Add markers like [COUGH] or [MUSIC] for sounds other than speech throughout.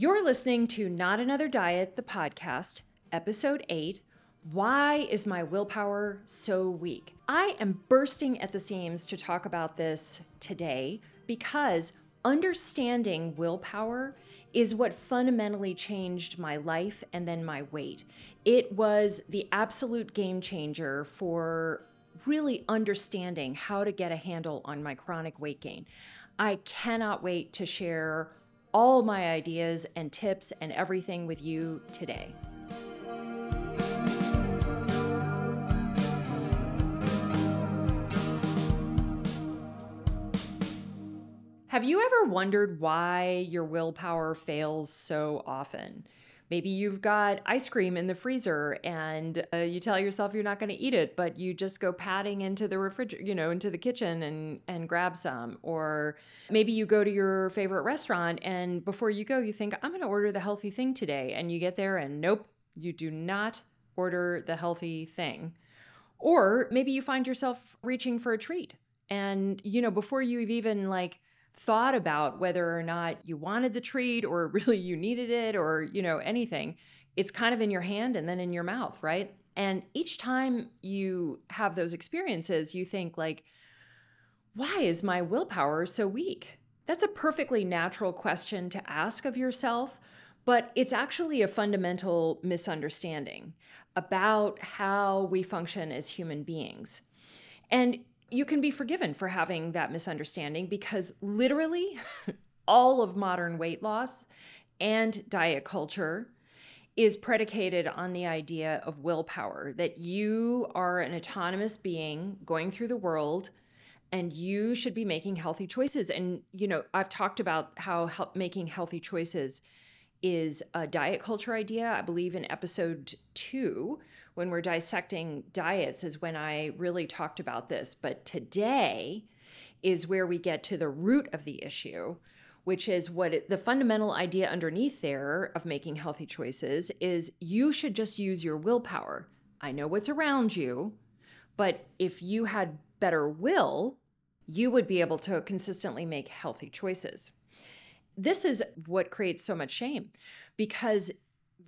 You're listening to Not Another Diet, the podcast, episode 8 Why is my willpower so weak? I am bursting at the seams to talk about this today because understanding willpower is what fundamentally changed my life and then my weight. It was the absolute game changer for really understanding how to get a handle on my chronic weight gain. I cannot wait to share all my ideas and tips and everything with you today. Have you ever wondered why your willpower fails so often? Maybe you've got ice cream in the freezer and uh, you tell yourself you're not going to eat it, but you just go padding into the refrigerator, you know, into the kitchen and and grab some. Or maybe you go to your favorite restaurant and before you go, you think I'm going to order the healthy thing today, and you get there and nope, you do not order the healthy thing. Or maybe you find yourself reaching for a treat and you know before you've even like thought about whether or not you wanted the treat or [LAUGHS] really you needed it or you know anything it's kind of in your hand and then in your mouth right? And each time you have those experiences you think like why is my willpower so weak? That's a perfectly natural question to ask of yourself but it's actually a fundamental misunderstanding about how we function as human beings. And you can be forgiven for having that misunderstanding because literally [LAUGHS] all of modern weight loss and diet culture is predicated on the idea of willpower that you are an autonomous being going through the world and you should be making healthy choices. And you know i've talked about how making healthy choices is a diet culture idea. I believe in episode 2 when we're dissecting diets is when I really talked about this. But today is where we get to the root of the issue, which is what it, the fundamental idea underneath there of making healthy choices is you should just use your willpower. I know what's around you, but if you had better will, you would be able to consistently make healthy choices. This is what creates so much shame because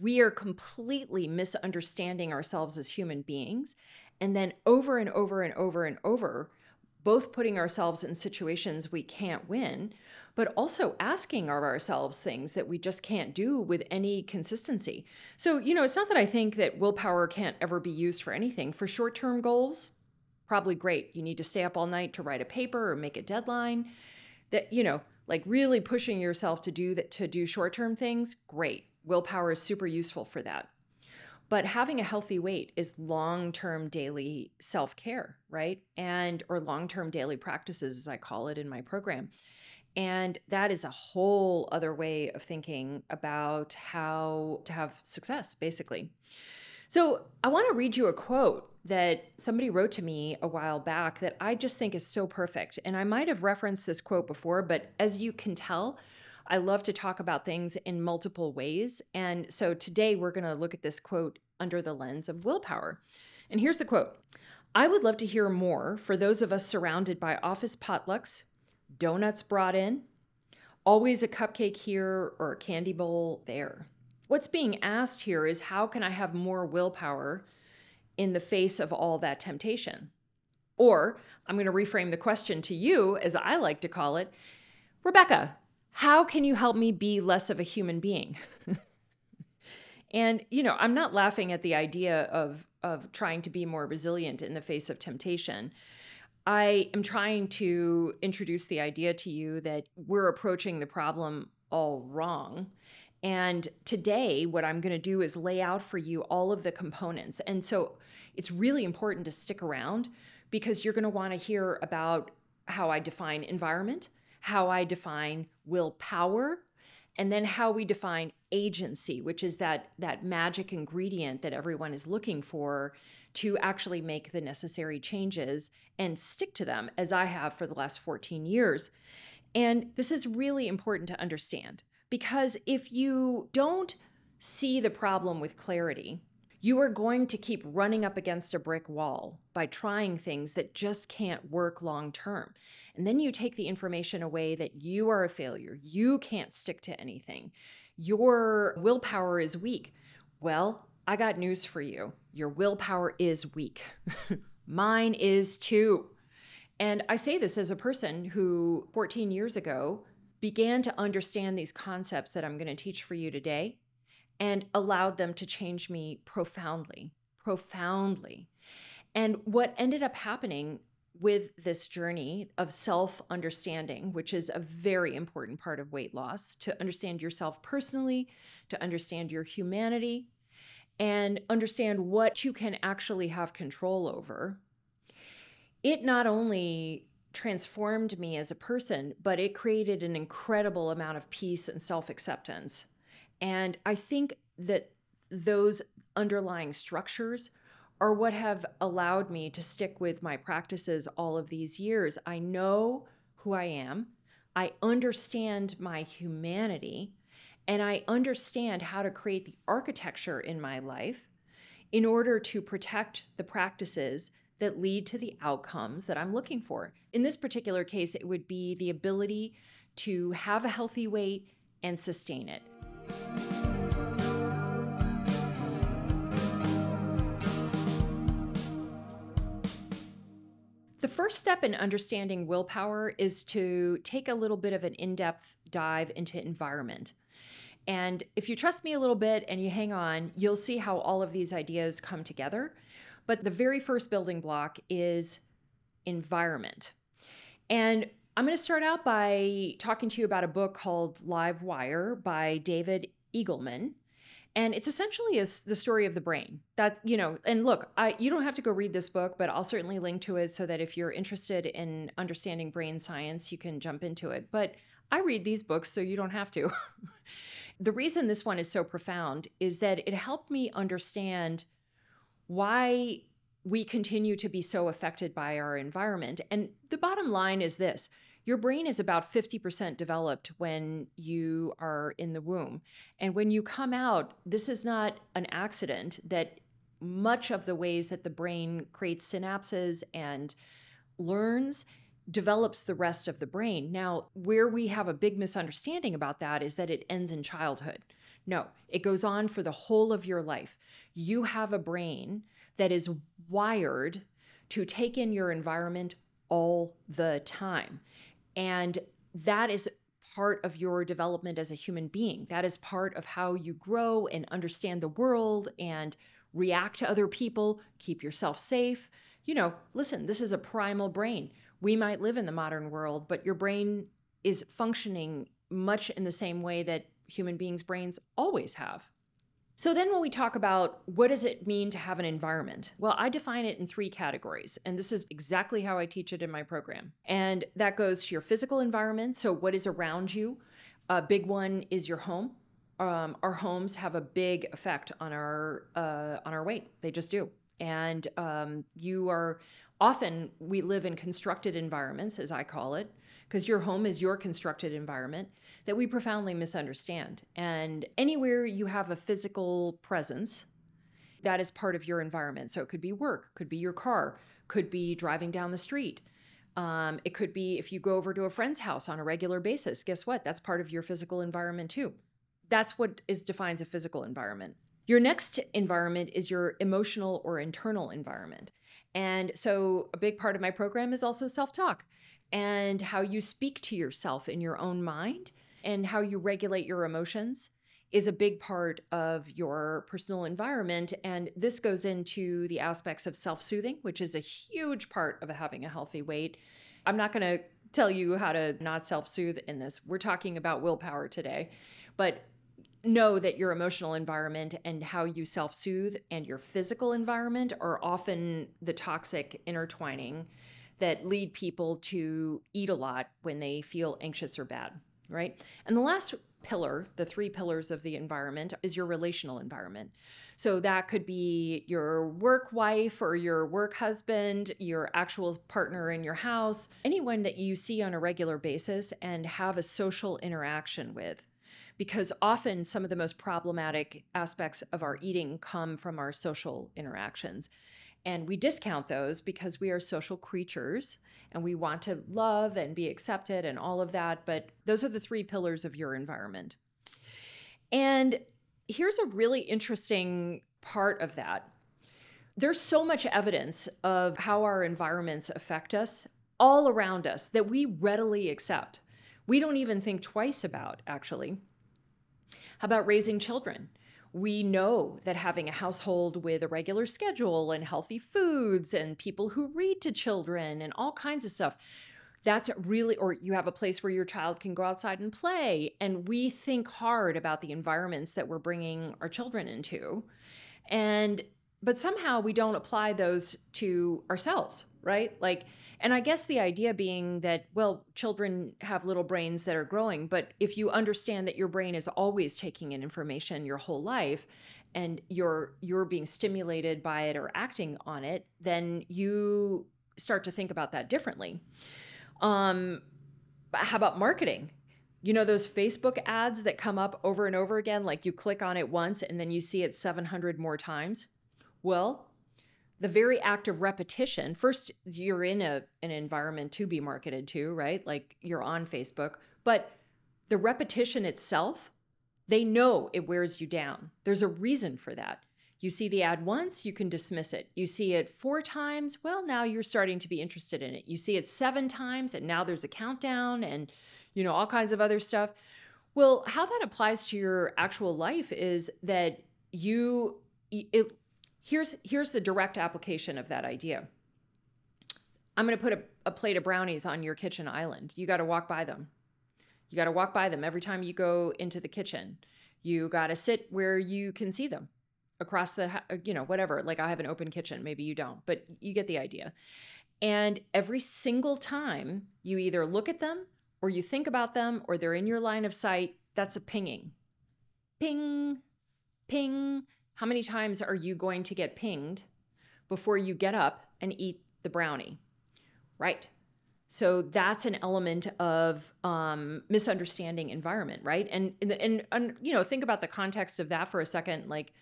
we are completely misunderstanding ourselves as human beings. And then over and over and over and over, both putting ourselves in situations we can't win, but also asking of ourselves things that we just can't do with any consistency. So, you know, it's not that I think that willpower can't ever be used for anything. For short term goals, probably great. You need to stay up all night to write a paper or make a deadline. That, you know, like really pushing yourself to do that to do short term things, great. Willpower is super useful for that. But having a healthy weight is long-term daily self-care, right? And or long-term daily practices as I call it in my program. And that is a whole other way of thinking about how to have success, basically. So, I want to read you a quote that somebody wrote to me a while back that I just think is so perfect. And I might have referenced this quote before, but as you can tell, I love to talk about things in multiple ways. And so today we're going to look at this quote under the lens of willpower. And here's the quote I would love to hear more for those of us surrounded by office potlucks, donuts brought in, always a cupcake here or a candy bowl there. What's being asked here is how can I have more willpower in the face of all that temptation? Or I'm going to reframe the question to you, as I like to call it Rebecca, how can you help me be less of a human being? [LAUGHS] and you know, I'm not laughing at the idea of of trying to be more resilient in the face of temptation. I am trying to introduce the idea to you that we're approaching the problem all wrong. And today, what I'm going to do is lay out for you all of the components. And so it's really important to stick around because you're going to want to hear about how I define environment, how I define willpower, and then how we define agency, which is that that magic ingredient that everyone is looking for to actually make the necessary changes and stick to them as I have for the last 14 years. And this is really important to understand because if you don't see the problem with clarity, you are going to keep running up against a brick wall by trying things that just can't work long term. And then you take the information away that you are a failure, you can't stick to anything, your willpower is weak. Well, I got news for you. Your willpower is weak. [LAUGHS] Mine is too. And I say this as a person who 14 years ago began to understand these concepts that I'm going to teach for you today and allowed them to change me profoundly, profoundly. And what ended up happening with this journey of self understanding, which is a very important part of weight loss, to understand yourself personally, to understand your humanity, and understand what you can actually have control over. It not only transformed me as a person, but it created an incredible amount of peace and self acceptance and I think that those underlying structures are what have allowed me to stick with my practices all of these years. I know who I am, I understand my humanity, and I understand how to create the architecture in my life in order to protect the practices that lead to the outcomes that I'm looking for. In this particular case, it would be the ability to have a healthy weight and sustain it. The first step in understanding willpower is to take a little bit of an in depth dive into environment. And if you trust me a little bit and you hang on, you'll see how all of these ideas come together. But the very first building block is environment. And I'm going to start out by talking to you about a book called Live Wire by David Eagleman. And it's essentially a, the story of the brain. That, you know, and look, I, you don't have to go read this book, but I'll certainly link to it so that if you're interested in understanding brain science, you can jump into it. But I read these books so you don't have to. [LAUGHS] the reason this one is so profound is that it helped me understand why we continue to be so affected by our environment. And the bottom line is this your brain is about 50% developed when you are in the womb. And when you come out, this is not an accident that much of the ways that the brain creates synapses and learns develops the rest of the brain. Now, where we have a big misunderstanding about that is that it ends in childhood. No, it goes on for the whole of your life. You have a brain that is wired to take in your environment all the time. And that is part of your development as a human being. That is part of how you grow and understand the world and react to other people, keep yourself safe. You know, listen, this is a primal brain. We might live in the modern world, but your brain is functioning much in the same way that human beings' brains always have. So then when we talk about what does it mean to have an environment? Well, I define it in three categories, and this is exactly how I teach it in my program. And that goes to your physical environment, so what is around you. A big one is your home. Um, our homes have a big effect on our uh, on our weight. They just do. And um, you are often we live in constructed environments, as I call it, because your home is your constructed environment that we profoundly misunderstand. And anywhere you have a physical presence, that is part of your environment. So it could be work, could be your car, could be driving down the street. Um, it could be if you go over to a friend's house on a regular basis. Guess what? That's part of your physical environment too. That's what is defines a physical environment. Your next environment is your emotional or internal environment. And so a big part of my program is also self-talk and how you speak to yourself in your own mind and how you regulate your emotions is a big part of your personal environment. And this goes into the aspects of self soothing, which is a huge part of having a healthy weight. I'm not going to tell you how to not self soothe in this. We're talking about willpower today. But know that your emotional environment and how you self soothe and your physical environment are often the toxic intertwining that lead people to eat a lot when they feel anxious or bad, right? And the last pillar, the three pillars of the environment, is your relational environment. So that could be your work wife or your work husband, your actual partner in your house, anyone that you see on a regular basis and have a social interaction with because often some of the most problematic aspects of our eating come from our social interactions. And we discount those because we are social creatures and we want to love and be accepted and all of that. But those are the three pillars of your environment. And here's a really interesting part of that there's so much evidence of how our environments affect us all around us that we readily accept. We don't even think twice about, actually. How about raising children? We know that having a household with a regular schedule and healthy foods and people who read to children and all kinds of stuff, that's really, or you have a place where your child can go outside and play. And we think hard about the environments that we're bringing our children into. And, but somehow we don't apply those to ourselves, right? Like, and I guess the idea being that, well, children have little brains that are growing, but if you understand that your brain is always taking in information your whole life and you're you're being stimulated by it or acting on it, then you start to think about that differently. Um, but how about marketing? You know those Facebook ads that come up over and over again, like you click on it once and then you see it 700 more times? Well, the very act of repetition first you're in a an environment to be marketed to right? Like you're on facebook but the repetition itself they know it wears you down. There's a reason for that. You see the ad once you can dismiss it. You see it four times well now you're starting to be interested in it. You see it seven times and now there's a countdown and you know all kinds of other stuff. Well how that applies to your actual life is that you it Here's here's the direct application of that idea. I'm going to put a, a plate of brownies on your kitchen island. You got to walk by them. You got to walk by them every time you go into the kitchen. You got to sit where you can see them across the you know whatever like i have an open kitchen maybe you don't but you get the idea and every single time you either look at them or you think about them or they're in your line of sight that's a pinging ping ping how many times are you going to get pinged before you get up and eat the brownie? Right. So that's an element of um, misunderstanding environment, right? And, and and you know, think about the context of that for a second. Like,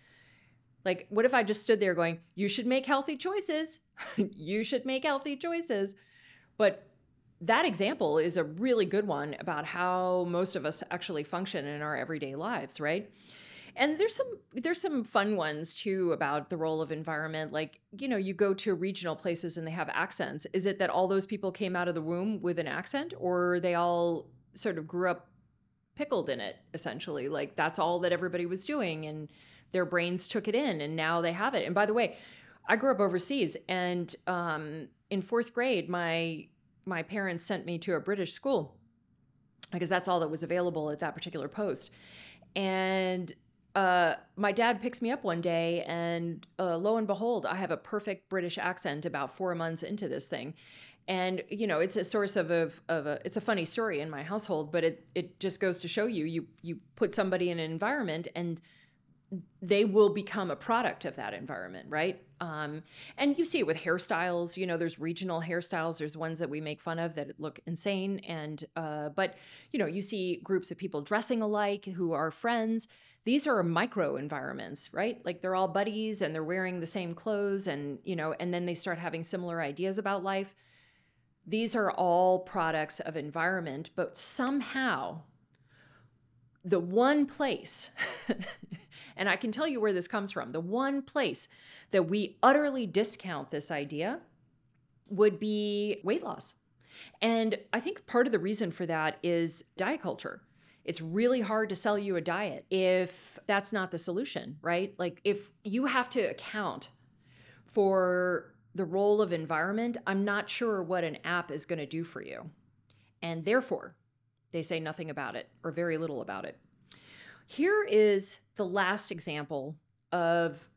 like what if I just stood there going, "You should make healthy choices. [LAUGHS] you should make healthy choices," but that example is a really good one about how most of us actually function in our everyday lives, right? And there's some there's some fun ones too about the role of environment like you know you go to regional places and they have accents. Is it that all those people came out of the womb with an accent or they all sort of grew up pickled in it essentially? Like that's all that everybody was doing and their brains took it in and now they have it. And by the way i grew up overseas and um, in fourth grade my my parents sent me to a british school because that's all that was available at that particular post. And uh, my dad picks me up one day, and uh, lo and behold, I have a perfect British accent about four months into this thing. And you know, it's a source of, of, of a. It's a funny story in my household, but it it just goes to show you you you put somebody in an environment, and they will become a product of that environment, right? Um, and you see it with hairstyles. You know, there's regional hairstyles. There's ones that we make fun of that look insane, and uh, but you know, you see groups of people dressing alike who are friends these are micro environments, right? Like they're all buddies and they're wearing the same clothes and, you know, and then they start having similar ideas about life. These are all products of environment, but somehow the one place, [LAUGHS] and I can tell you where this comes from, the one place that we utterly discount this idea would be weight loss. And I think part of the reason for that is diet culture it's really hard to sell you a diet if that's not the solution, right? Like if you have to account for the role of environment, I'm not sure what an app is going to do for you. And therefore, they say nothing about it or very little about it. Here is the last example of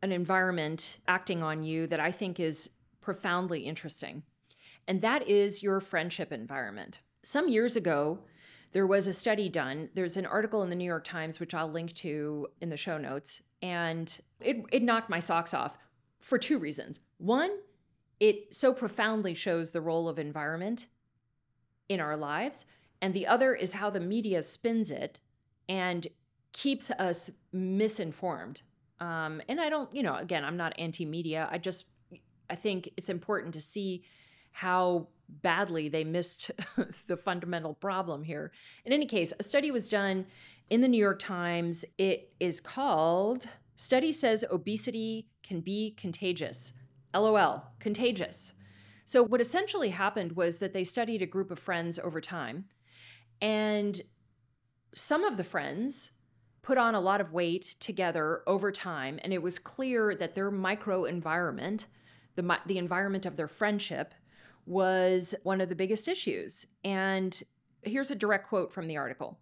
an environment acting on you that I think is profoundly interesting, and that is your friendship environment. Some years ago, there was a study done. There's an article in the New York Times, which I'll link to in the show notes, and it, it knocked my socks off for two reasons. One, it so profoundly shows the role of environment in our lives, and the other is how the media spins it and keeps us misinformed. Um, and I don't, you know, again, I'm not anti media. I just, I think it's important to see how badly they missed [LAUGHS] the fundamental problem here. In any case, a study was done in the New York Times. It is called Study Says Obesity Can Be Contagious. LOL, contagious. So, what essentially happened was that they studied a group of friends over time, and some of the friends put on a lot of weight together over time, and it was clear that their micro environment, the, the environment of their friendship, was one of the biggest issues. And here's a direct quote from the article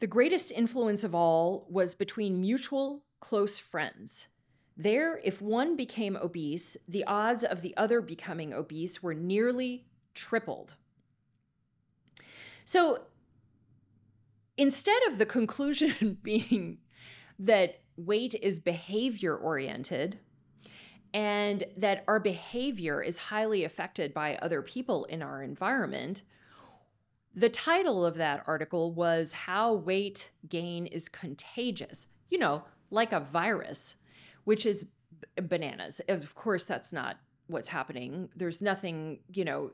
The greatest influence of all was between mutual close friends. There, if one became obese, the odds of the other becoming obese were nearly tripled. So instead of the conclusion [LAUGHS] being that weight is behavior oriented and that our behavior is highly affected by other people in our environment, the title of that article was How Weight Gain is Contagious. You know, like a virus which is b- bananas. Of course, that's not what's happening. There's nothing, you know.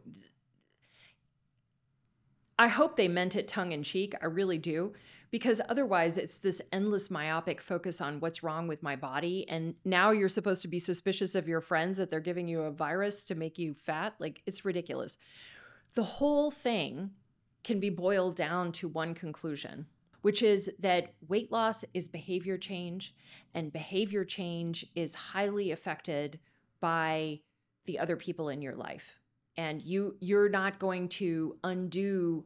I hope they meant it tongue in cheek. I really do. Because otherwise, it's this endless myopic focus on what's wrong with my body. And now you're supposed to be suspicious of your friends that they're giving you a virus to make you fat. Like, it's ridiculous. The whole thing can be boiled down to one conclusion which is that weight loss is behavior change, and behavior change is highly affected by the other people in your life. And you you're not going to undo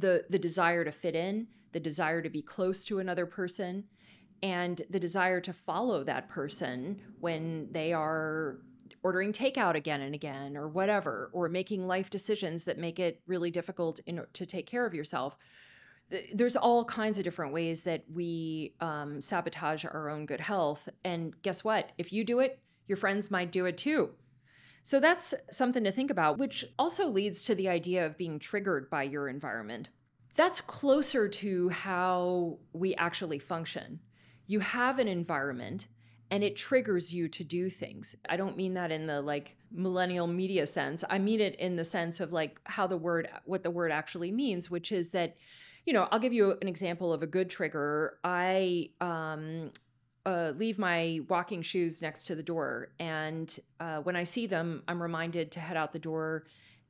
the the desire to fit in, the desire to be close to another person, and the desire to follow that person when they are ordering takeout again and again or whatever or making life decisions that make it really difficult in, to take care of yourself there's all kinds of different ways that we um, sabotage our own good health. And guess what? If you do it, your friends might do it too. So that's something to think about, which also leads to the idea of being triggered by your environment. That's closer to how we actually function. You have an environment and it triggers you to do things. I don't mean that in the like millennial media sense. I mean it in the sense of like how the word what the word actually means, which is that you know, I'll give you an example of a good trigger. I um, uh, leave my walking shoes next to the door, and uh, when I see them, I'm reminded to head out the door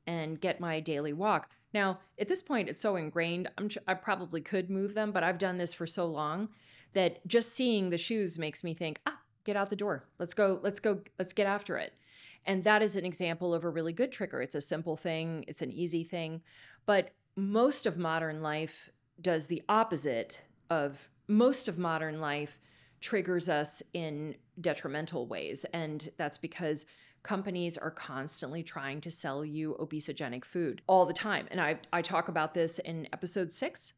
and get my daily walk. Now, at this point, it's so ingrained. I'm I probably could move them, but I've done this for so long that just seeing the shoes makes me think, ah, get out the door. Let's go. Let's go. Let's get after it. And that is an example of a really good trigger. It's a simple thing. It's an easy thing, but most of modern life does the opposite of most of modern life triggers us in detrimental ways. And that's because companies are constantly trying to sell you obesogenic food all the time. And I, I talk about this in episode six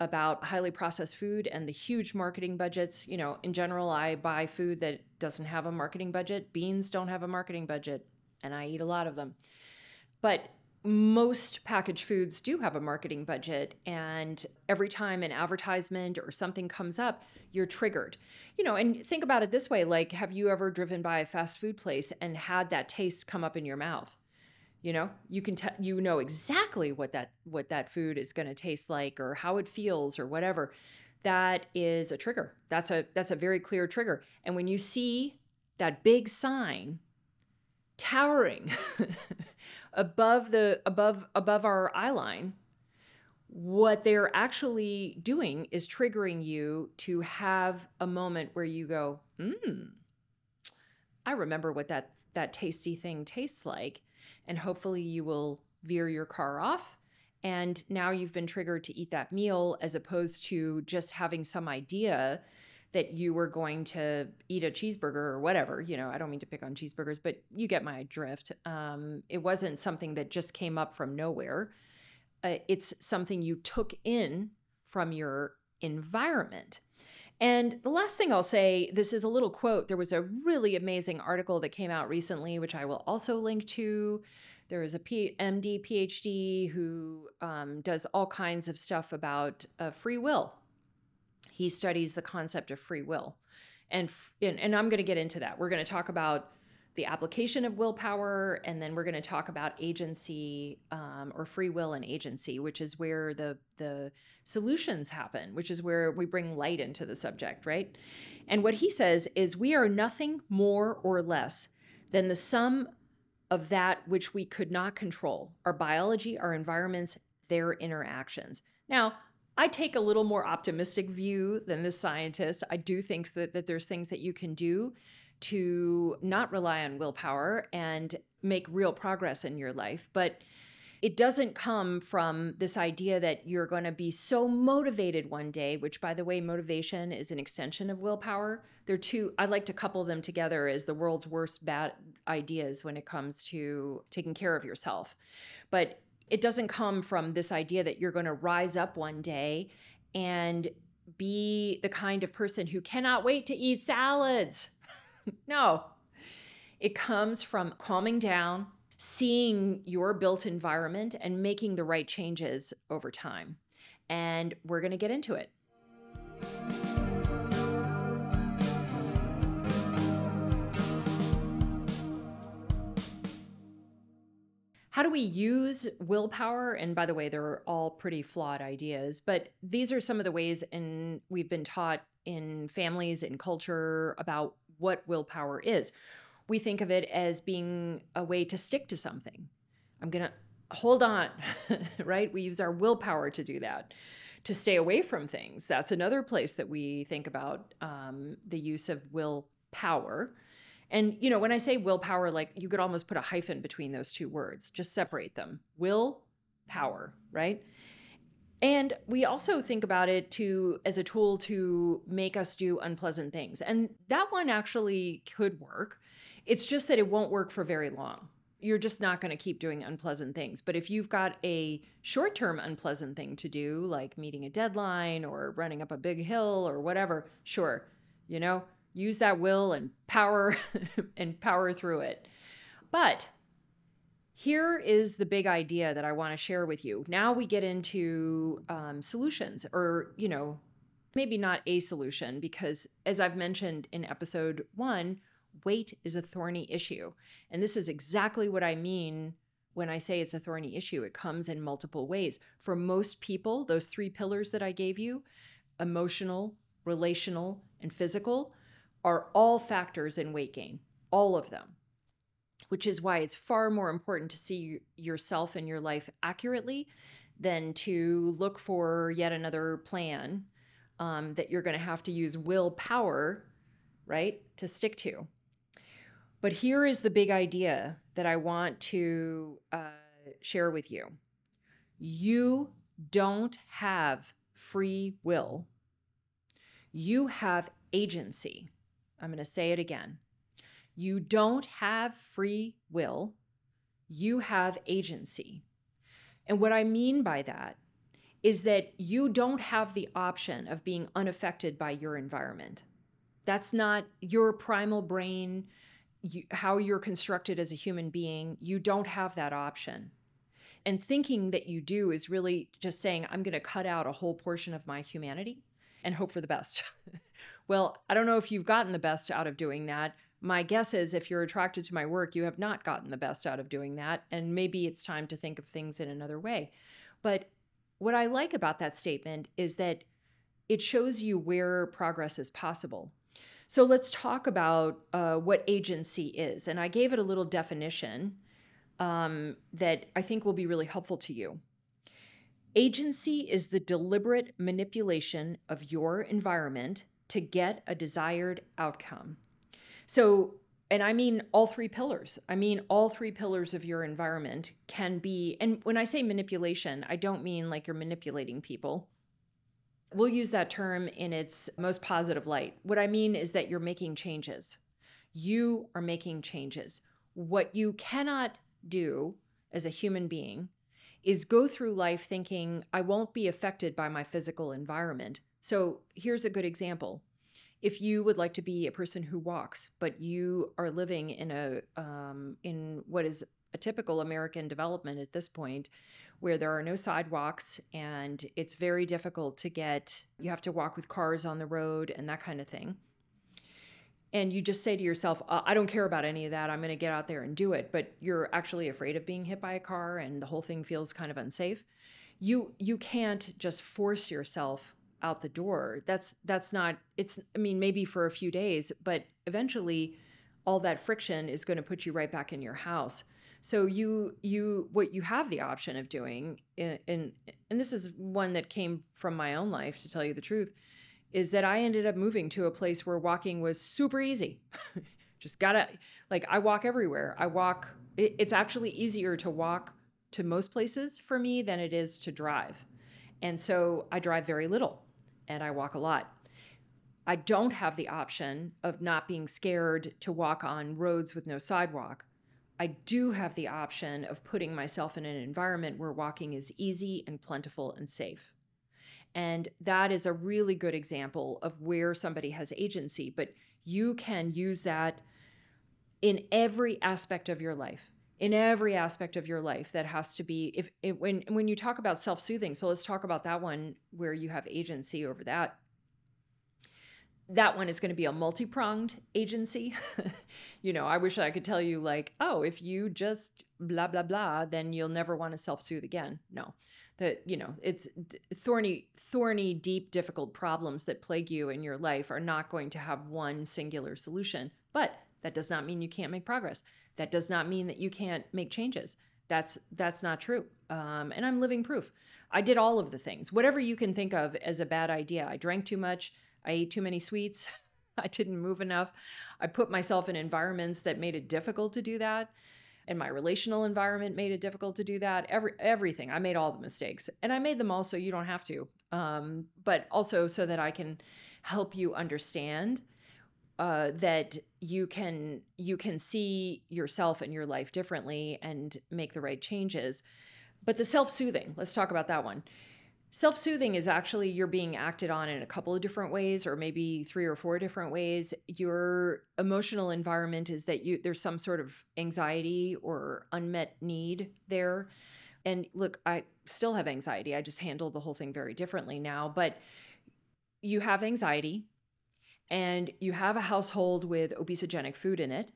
about highly processed food and the huge marketing budgets. You know, in general, I buy food that doesn't have a marketing budget. Beans don't have a marketing budget, and I eat a lot of them. But most packaged foods do have a marketing budget and every time an advertisement or something comes up you're triggered. You know and think about it this way like have you ever driven by a fast food place and had that taste come up in your mouth? You know you can tell you know exactly what that what that food is going to taste like or how it feels or whatever. That is a trigger. That's a that's a very clear trigger. And when you see that big sign towering [LAUGHS] above the above above our eye line what they're actually doing is triggering you to have a moment where you go hmm i remember what that that tasty thing tastes like and hopefully you will veer your car off and now you've been triggered to eat that meal as opposed to just having some idea that you were going to eat a cheeseburger or whatever. You know, I don't mean to pick on cheeseburgers, but you get my drift. Um, it wasn't something that just came up from nowhere. Uh, it's something you took in from your environment. And the last thing I'll say this is a little quote. There was a really amazing article that came out recently, which I will also link to, There is a MD, PhD who um, does all kinds of stuff about uh, free will. He studies the concept of free will. And, and, and I'm going to get into that. We're going to talk about the application of willpower, and then we're going to talk about agency um, or free will and agency, which is where the the solutions happen, which is where we bring light into the subject, right? And what he says is we are nothing more or less than the sum of that which we could not control our biology, our environments, their interactions. Now, I take a little more optimistic view than the scientist. I do think that, that there's things that you can do to not rely on willpower and make real progress in your life. But it doesn't come from this idea that you're going to be so motivated one day, which, by the way, motivation is an extension of willpower. They're two, I like to couple them together as the world's worst bad ideas when it comes to taking care of yourself. But it doesn't come from this idea that you're going to rise up one day and be the kind of person who cannot wait to eat salads. [LAUGHS] no. It comes from calming down, seeing your built environment and making the right changes over time. And we're going to get into it. How do we use willpower? And by the way, they're all pretty flawed ideas, but these are some of the ways in we've been taught in families and culture about what willpower is we think of it as being a way to stick to something. I'm going to hold on, [LAUGHS] right? We use our willpower to do that, to stay away from things. That's another place that we think about um, the use of willpower. And, you know, when I say willpower, like you could almost put a hyphen between those two words, just separate them. Will, power, right? And we also think about it to as a tool to make us do unpleasant things. And that one actually could work. It's just that it won't work for very long. You're just not going to keep doing unpleasant things. But if you've got a short term unpleasant thing to do, like meeting a deadline or running up a big hill or whatever, sure, you know, use that will and power [LAUGHS] and power through it. But here is the big idea that I want to share with you. Now we get into um, solutions, or, you know, maybe not a solution, because as I've mentioned in episode one, weight is a thorny issue. And this is exactly what I mean when I say it's a thorny issue. It comes in multiple ways. For most people, those three pillars that I gave you emotional, relational, and physical are all factors in weight gain, all of them. Which is why it's far more important to see yourself and your life accurately than to look for yet another plan um, that you're going to have to use willpower, right, to stick to. But here is the big idea that I want to uh, share with you you don't have free will, you have agency. I'm going to say it again. You don't have free will, you have agency. And what I mean by that is that you don't have the option of being unaffected by your environment. That's not your primal brain you, how you're constructed as a human being, you don't have that option. And thinking that you do is really just saying, I'm going to cut out a whole portion of my humanity and hope for the best. [LAUGHS] well, I don't know if you've gotten the best out of doing that. My guess is if you're attracted to my work, you have not gotten the best out of doing that. And maybe it's time to think of things in another way. But what I like about that statement is that it shows you where progress is possible. So let's talk about uh, what agency is. And I gave it a little definition um, that I think will be really helpful to you. Agency is the deliberate manipulation of your environment to get a desired outcome. So, and I mean all three pillars. I mean, all three pillars of your environment can be, and when I say manipulation, I don't mean like you're manipulating people we'll use that term in its most positive light. What I mean is that you're making changes. You are making changes. What you cannot do as a human being is go through life thinking, I won't be affected by my physical environment. So here's a good example. If you would like to be a person who walks, but you are living in a um, in what is a typical American development at this point where there are no sidewalks and it's very difficult to get, you have to walk with cars on the road and that kind of thing. And you just say to yourself, uh, I don't care about any of that. I'm going to get out there and do it. But you're actually afraid of being hit by a car and the whole thing feels kind of unsafe. You you can't just force yourself out the door. That's that's not it's I mean maybe for a few days, but eventually all that friction is going to put you right back in your house. So you you what you have the option of doing and and, this is one that came from my own life to tell you the truth is that I ended up moving to a place where walking was super easy. [LAUGHS] Just got to like I walk everywhere. I walk it, it's actually easier to walk to most places for me than it is to drive. And so I drive very little and I walk a lot. I don't have the option of not being scared to walk on roads with no sidewalk. I do have the option of putting myself in an environment where walking is easy and plentiful and safe. And that is a really good example of where somebody has agency, but you can use that in every aspect of your life. In every aspect of your life, that has to be if it, when when you talk about self-soothing. So let's talk about that one where you have agency over that that one is going to be a multi-pronged agency. [LAUGHS] you know, I wish I could tell you like, oh, if you just blah blah blah, then you'll never want to self-soothe again. No. That, you know, it's thorny thorny deep difficult problems that plague you in your life are not going to have one singular solution. But that does not mean you can't make progress. That does not mean that you can't make changes. That's that's not true. Um, and I'm living proof. I did all of the things. Whatever you can think of as a bad idea. I drank too much. I ate too many sweets. [LAUGHS] I didn't move enough. I put myself in environments that made it difficult to do that. And my relational environment made it difficult to do that. Every everything. I made all the mistakes. And I made them all so you don't have to. Um, but also so that I can help you understand uh, that you can you can see yourself and your life differently and make the right changes. But the self-soothing, let's talk about that one. Self soothing is actually you're being acted on in a couple of different ways, or maybe three or four different ways. Your emotional environment is that you there's some sort of anxiety or unmet need there. And look, I still have anxiety. I just handle the whole thing very differently now. But you have anxiety, and you have a household with obesogenic food in it,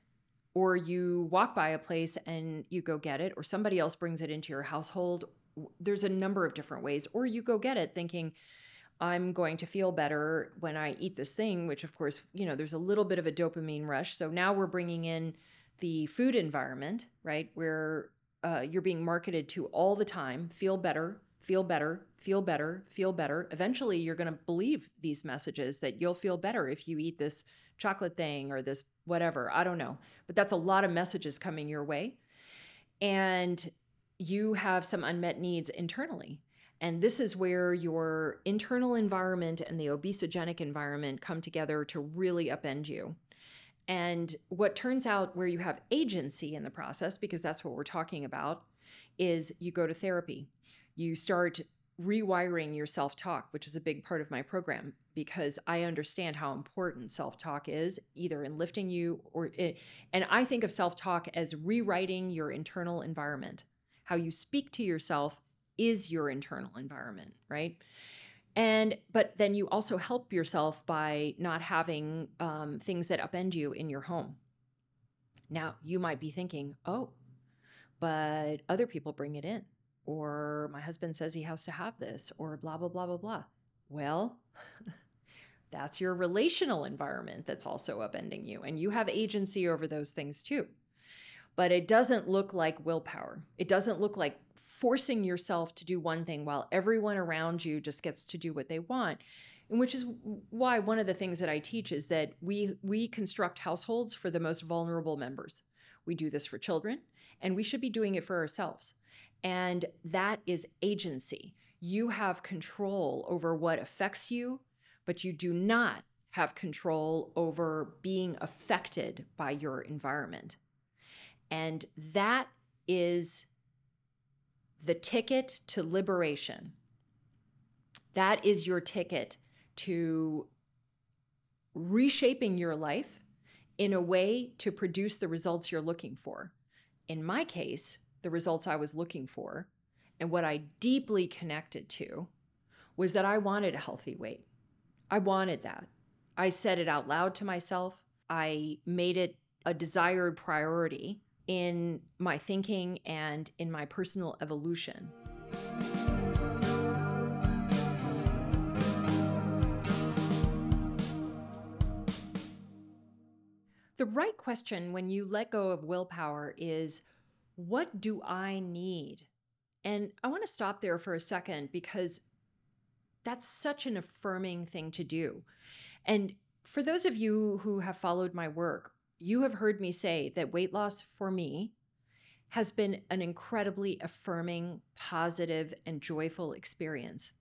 or you walk by a place and you go get it, or somebody else brings it into your household, there's a number of different ways. Or you go get it thinking i'm going to feel better when i eat this thing which of course you know there's a little bit of a dopamine rush. So now we're bringing in the food environment right? Where uh, you're being marketed to all the time feel better feel better feel better feel better eventually you're going to believe these messages that you'll feel better if you eat this chocolate thing or this whatever i don't know but that's a lot of messages coming your way and you have some unmet needs internally. And this is where your internal environment and the obesogenic environment come together to really upend you. And what turns out where you have agency in the process, because that's what we're talking about, is you go to therapy. You start rewiring your self talk, which is a big part of my program because I understand how important self talk is, either in lifting you or it, and I think of self talk as rewriting your internal environment how you speak to yourself is your internal environment, right? And but then you also help yourself by not having um, things that upend you in your home. Now you might be thinking, oh, but other people bring it in, or my husband says he has to have this, or blah blah blah blah blah. Well. [LAUGHS] that's your relational environment that's also upending you. And you have agency over those things too but it doesn't look like willpower. It doesn't look like forcing yourself to do one thing while everyone around you just gets to do what they want. And which is why one of the things that I teach is that we we construct households for the most vulnerable members. We do this for children and we should be doing it for ourselves. And that is agency. You have control over what affects you, but you do not have control over being affected by your environment. And that is the ticket to liberation. That is your ticket to reshaping your life in a way to produce the results you're looking for. in my case, the results I was looking for and what I deeply connected to was that I wanted a healthy weight. I wanted that. I said it out loud to myself. I made it a desired priority in my thinking and in my personal evolution. The right question when you let go of willpower is what do I need? And I want to stop there for a second because that's such an affirming thing to do. And for those of you who have followed my work, you have heard me say that weight loss for me has been an incredibly affirming, positive, and joyful experience.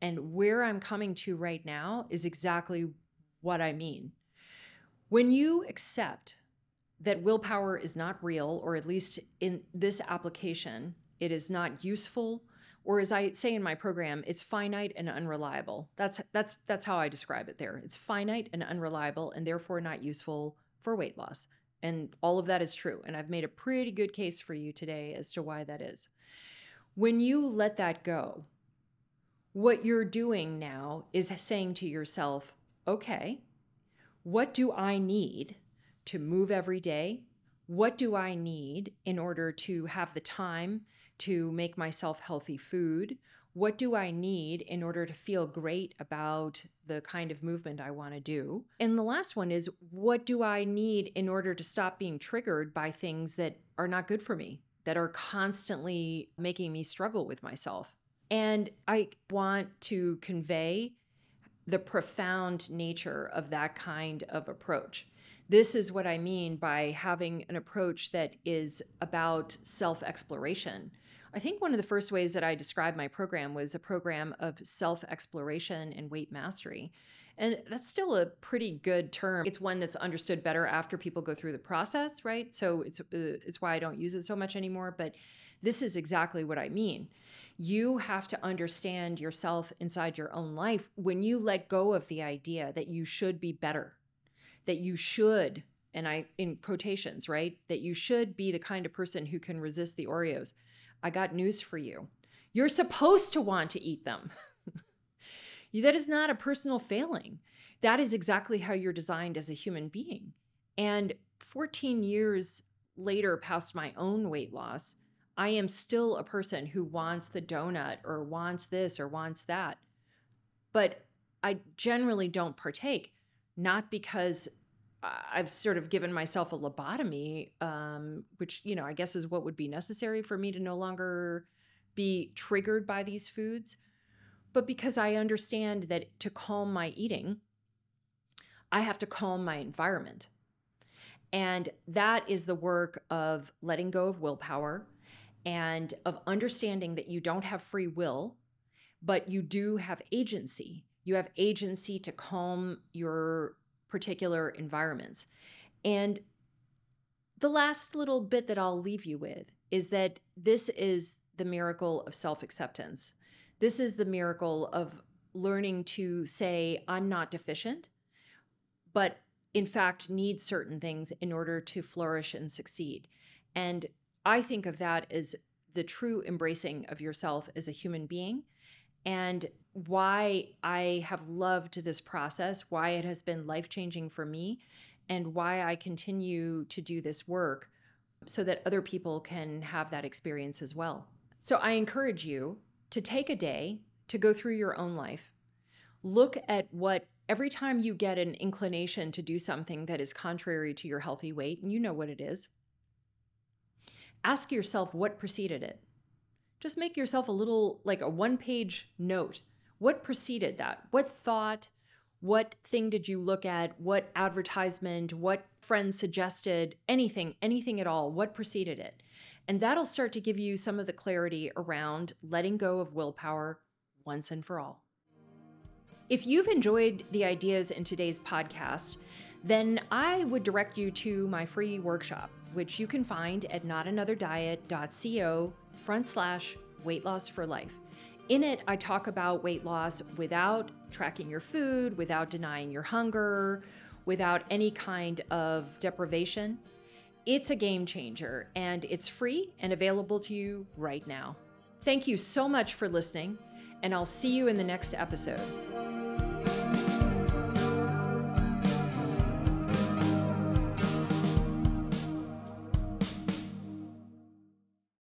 And where I'm coming to right now is exactly what I mean. When you accept that willpower is not real, or at least in this application, it is not useful, or as I say in my program, it's finite and unreliable. That's that's that's how I describe it there. It's finite and unreliable and therefore not useful for weight loss. And all of that is true. And I've made a pretty good case for you today as to why that is. When you let that go, what you're doing now is saying to yourself, okay, what do I need to move every day? What do I need in order to have the time to make myself healthy food? What do I need in order to feel great about the kind of movement I want to do? And the last one is what do I need in order to stop being triggered by things that are not good for me, that are constantly making me struggle with myself? And I want to convey the profound nature of that kind of approach. This is what I mean by having an approach that is about self exploration. I think one of the first ways that I described my program was a program of self exploration and weight mastery. And that's still a pretty good term. It's one that's understood better after people go through the process, right? So it's uh, it's why I don't use it so much anymore, but this is exactly what I mean you have to understand yourself inside your own life when you let go of the idea that you should be better, that you should, and I in quotations, right? That you should be the kind of person who can resist the Oreos. I got news for you. You're supposed to want to eat them. [LAUGHS] that is not a personal failing. That is exactly how you're designed as a human being. And 14 years later, past my own weight loss, I am still a person who wants the donut or wants this or wants that. But I generally don't partake, not because I've sort of given myself a lobotomy, um, which, you know, I guess is what would be necessary for me to no longer be triggered by these foods, but because I understand that to calm my eating, I have to calm my environment. And that is the work of letting go of willpower and of understanding that you don't have free will, but you do have agency. You have agency to calm your particular environments. And the last little bit that I'll leave you with is that this is the miracle of self acceptance. This is the miracle of learning to say, I'm not deficient, but in fact need certain things in order to flourish and succeed. And I think of that as the true embracing of yourself as a human being and why I have loved this process, why it has been life changing for me, and why I continue to do this work so that other people can have that experience as well. So I encourage you to take a day to go through your own life. Look at what every time you get an inclination to do something that is contrary to your healthy weight, and you know what it is, ask yourself what preceded it. Just make yourself a little, like a one page note. What preceded that? What thought? What thing did you look at? What advertisement? What friend suggested? Anything, anything at all. What preceded it? And that'll start to give you some of the clarity around letting go of willpower once and for all. If you've enjoyed the ideas in today's podcast, then I would direct you to my free workshop which you can find at notanotherdiet.co front slash weight loss for life. In it, I talk about weight loss without tracking your food, without denying your hunger, without any kind of deprivation. It's a game changer, and it's free and available to you right now. Thank you so much for listening, and I'll see you in the next episode.